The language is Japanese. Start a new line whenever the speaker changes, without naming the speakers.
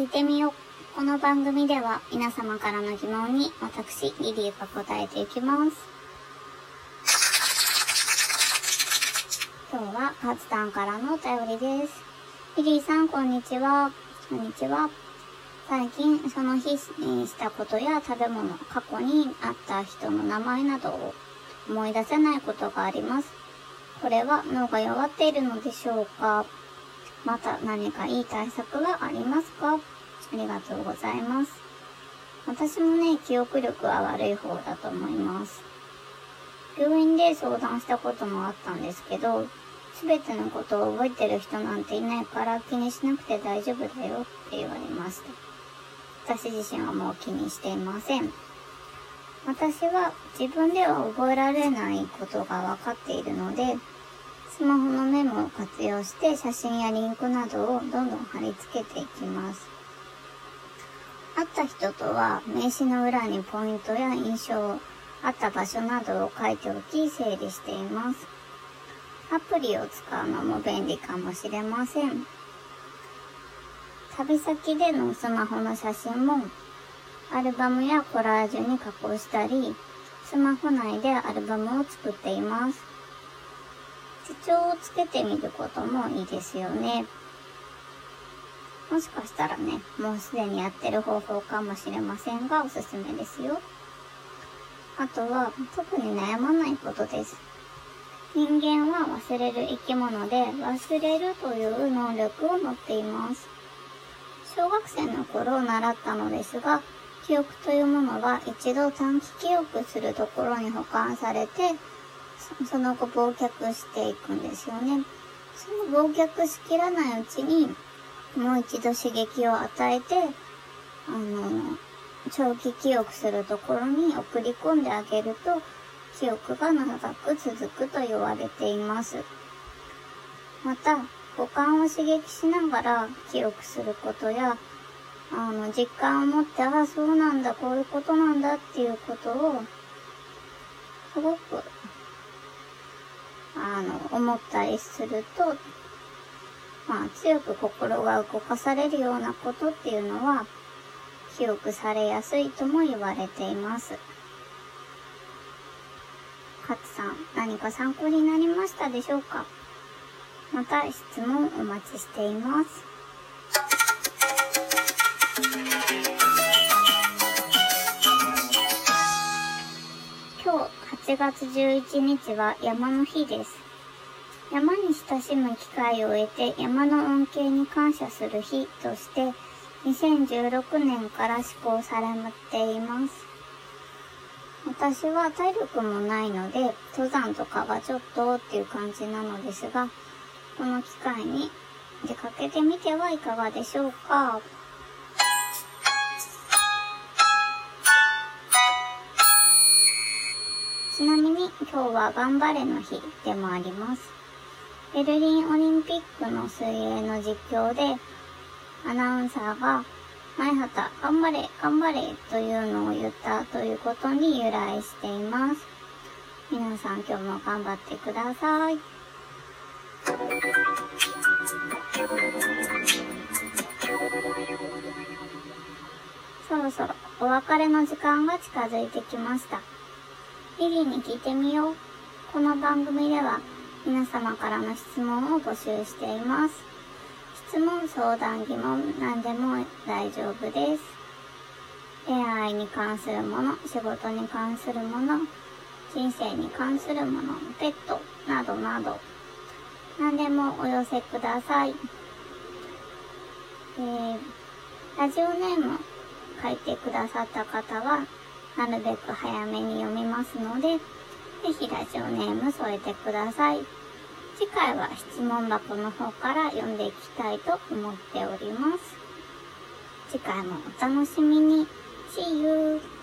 聞いてみよう。この番組では皆様からの疑問に私、リリーが答えていきます。今日はカツタンからのお便りです。リリーさん、こんにちは。こんにちは。最近、その日にしたことや食べ物、過去に会った人の名前などを思い出せないことがあります。これは脳が弱っているのでしょうか？また何かいい対策はありますか？ありがとうございます。私もね、記憶力は悪い方だと思います。病院で相談したこともあったんですけど、すべてのことを覚えてる人なんていないから気にしなくて大丈夫だよって言われました。私自身はもう気にしていません。私は自分では覚えられないことが分かっているので、スマホのメモを活用して写真やリンクなどをどんどん貼り付けていきます。会った人とは名刺の裏にポイントや印象、会った場所などを書いておき整理しています。アプリを使うのも便利かもしれません。旅先でのスマホの写真もアルバムやコラージュに加工したり、スマホ内でアルバムを作っています。手帳をつけてみることもいいですよね。もしかしたらね、もうすでにやってる方法かもしれませんが、おすすめですよ。あとは、特に悩まないことです。人間は忘れる生き物で、忘れるという能力を持っています。小学生の頃習ったのですが、記憶というものは一度短期記憶するところに保管されて、その後忘却していくんですよね。その忘却しきらないうちに、もう一度刺激を与えて、あの、長期記憶するところに送り込んであげると、記憶が長く続くと言われています。また、五感を刺激しながら記憶することや、あの、実感を持って、ああ、そうなんだ、こういうことなんだっていうことを、すごくあの、思ったりすると、まあ、強く心が動かされるようなことっていうのは、記憶されやすいとも言われています。勝さん、何か参考になりましたでしょうか？また質問お待ちしています。今日8月11日は山の日です。山に親しむ機会を得て山の恩恵に感謝する日として2016年から施行されています。私は体力もないので登山とかはちょっとっていう感じなのですが、この機会に出かけてみてはいかがでしょうか？ちなみに今日は頑張れの日でもあります。ベルリンオリンピックの水泳の実況でアナウンサーが前畑頑張れ頑張れというのを言ったということに由来しています。皆さん今日も頑張ってください。そろそろお別れの時間が近づいてきました。リリーに聞いてみよう。この番組では皆様からの質問を募集しています。質問、相談、疑問、何でも大丈夫です。恋愛に関するもの、仕事に関するもの、人生に関するもの、ペット、などなど、何でもお寄せください。えー、ラジオネーム書いてくださった方は、なるべく早めに読みますので、ぜひラジオネーム添えてください。次回は質問箱の方から読んでいきたいと思っております。次回もお楽しみに。See you!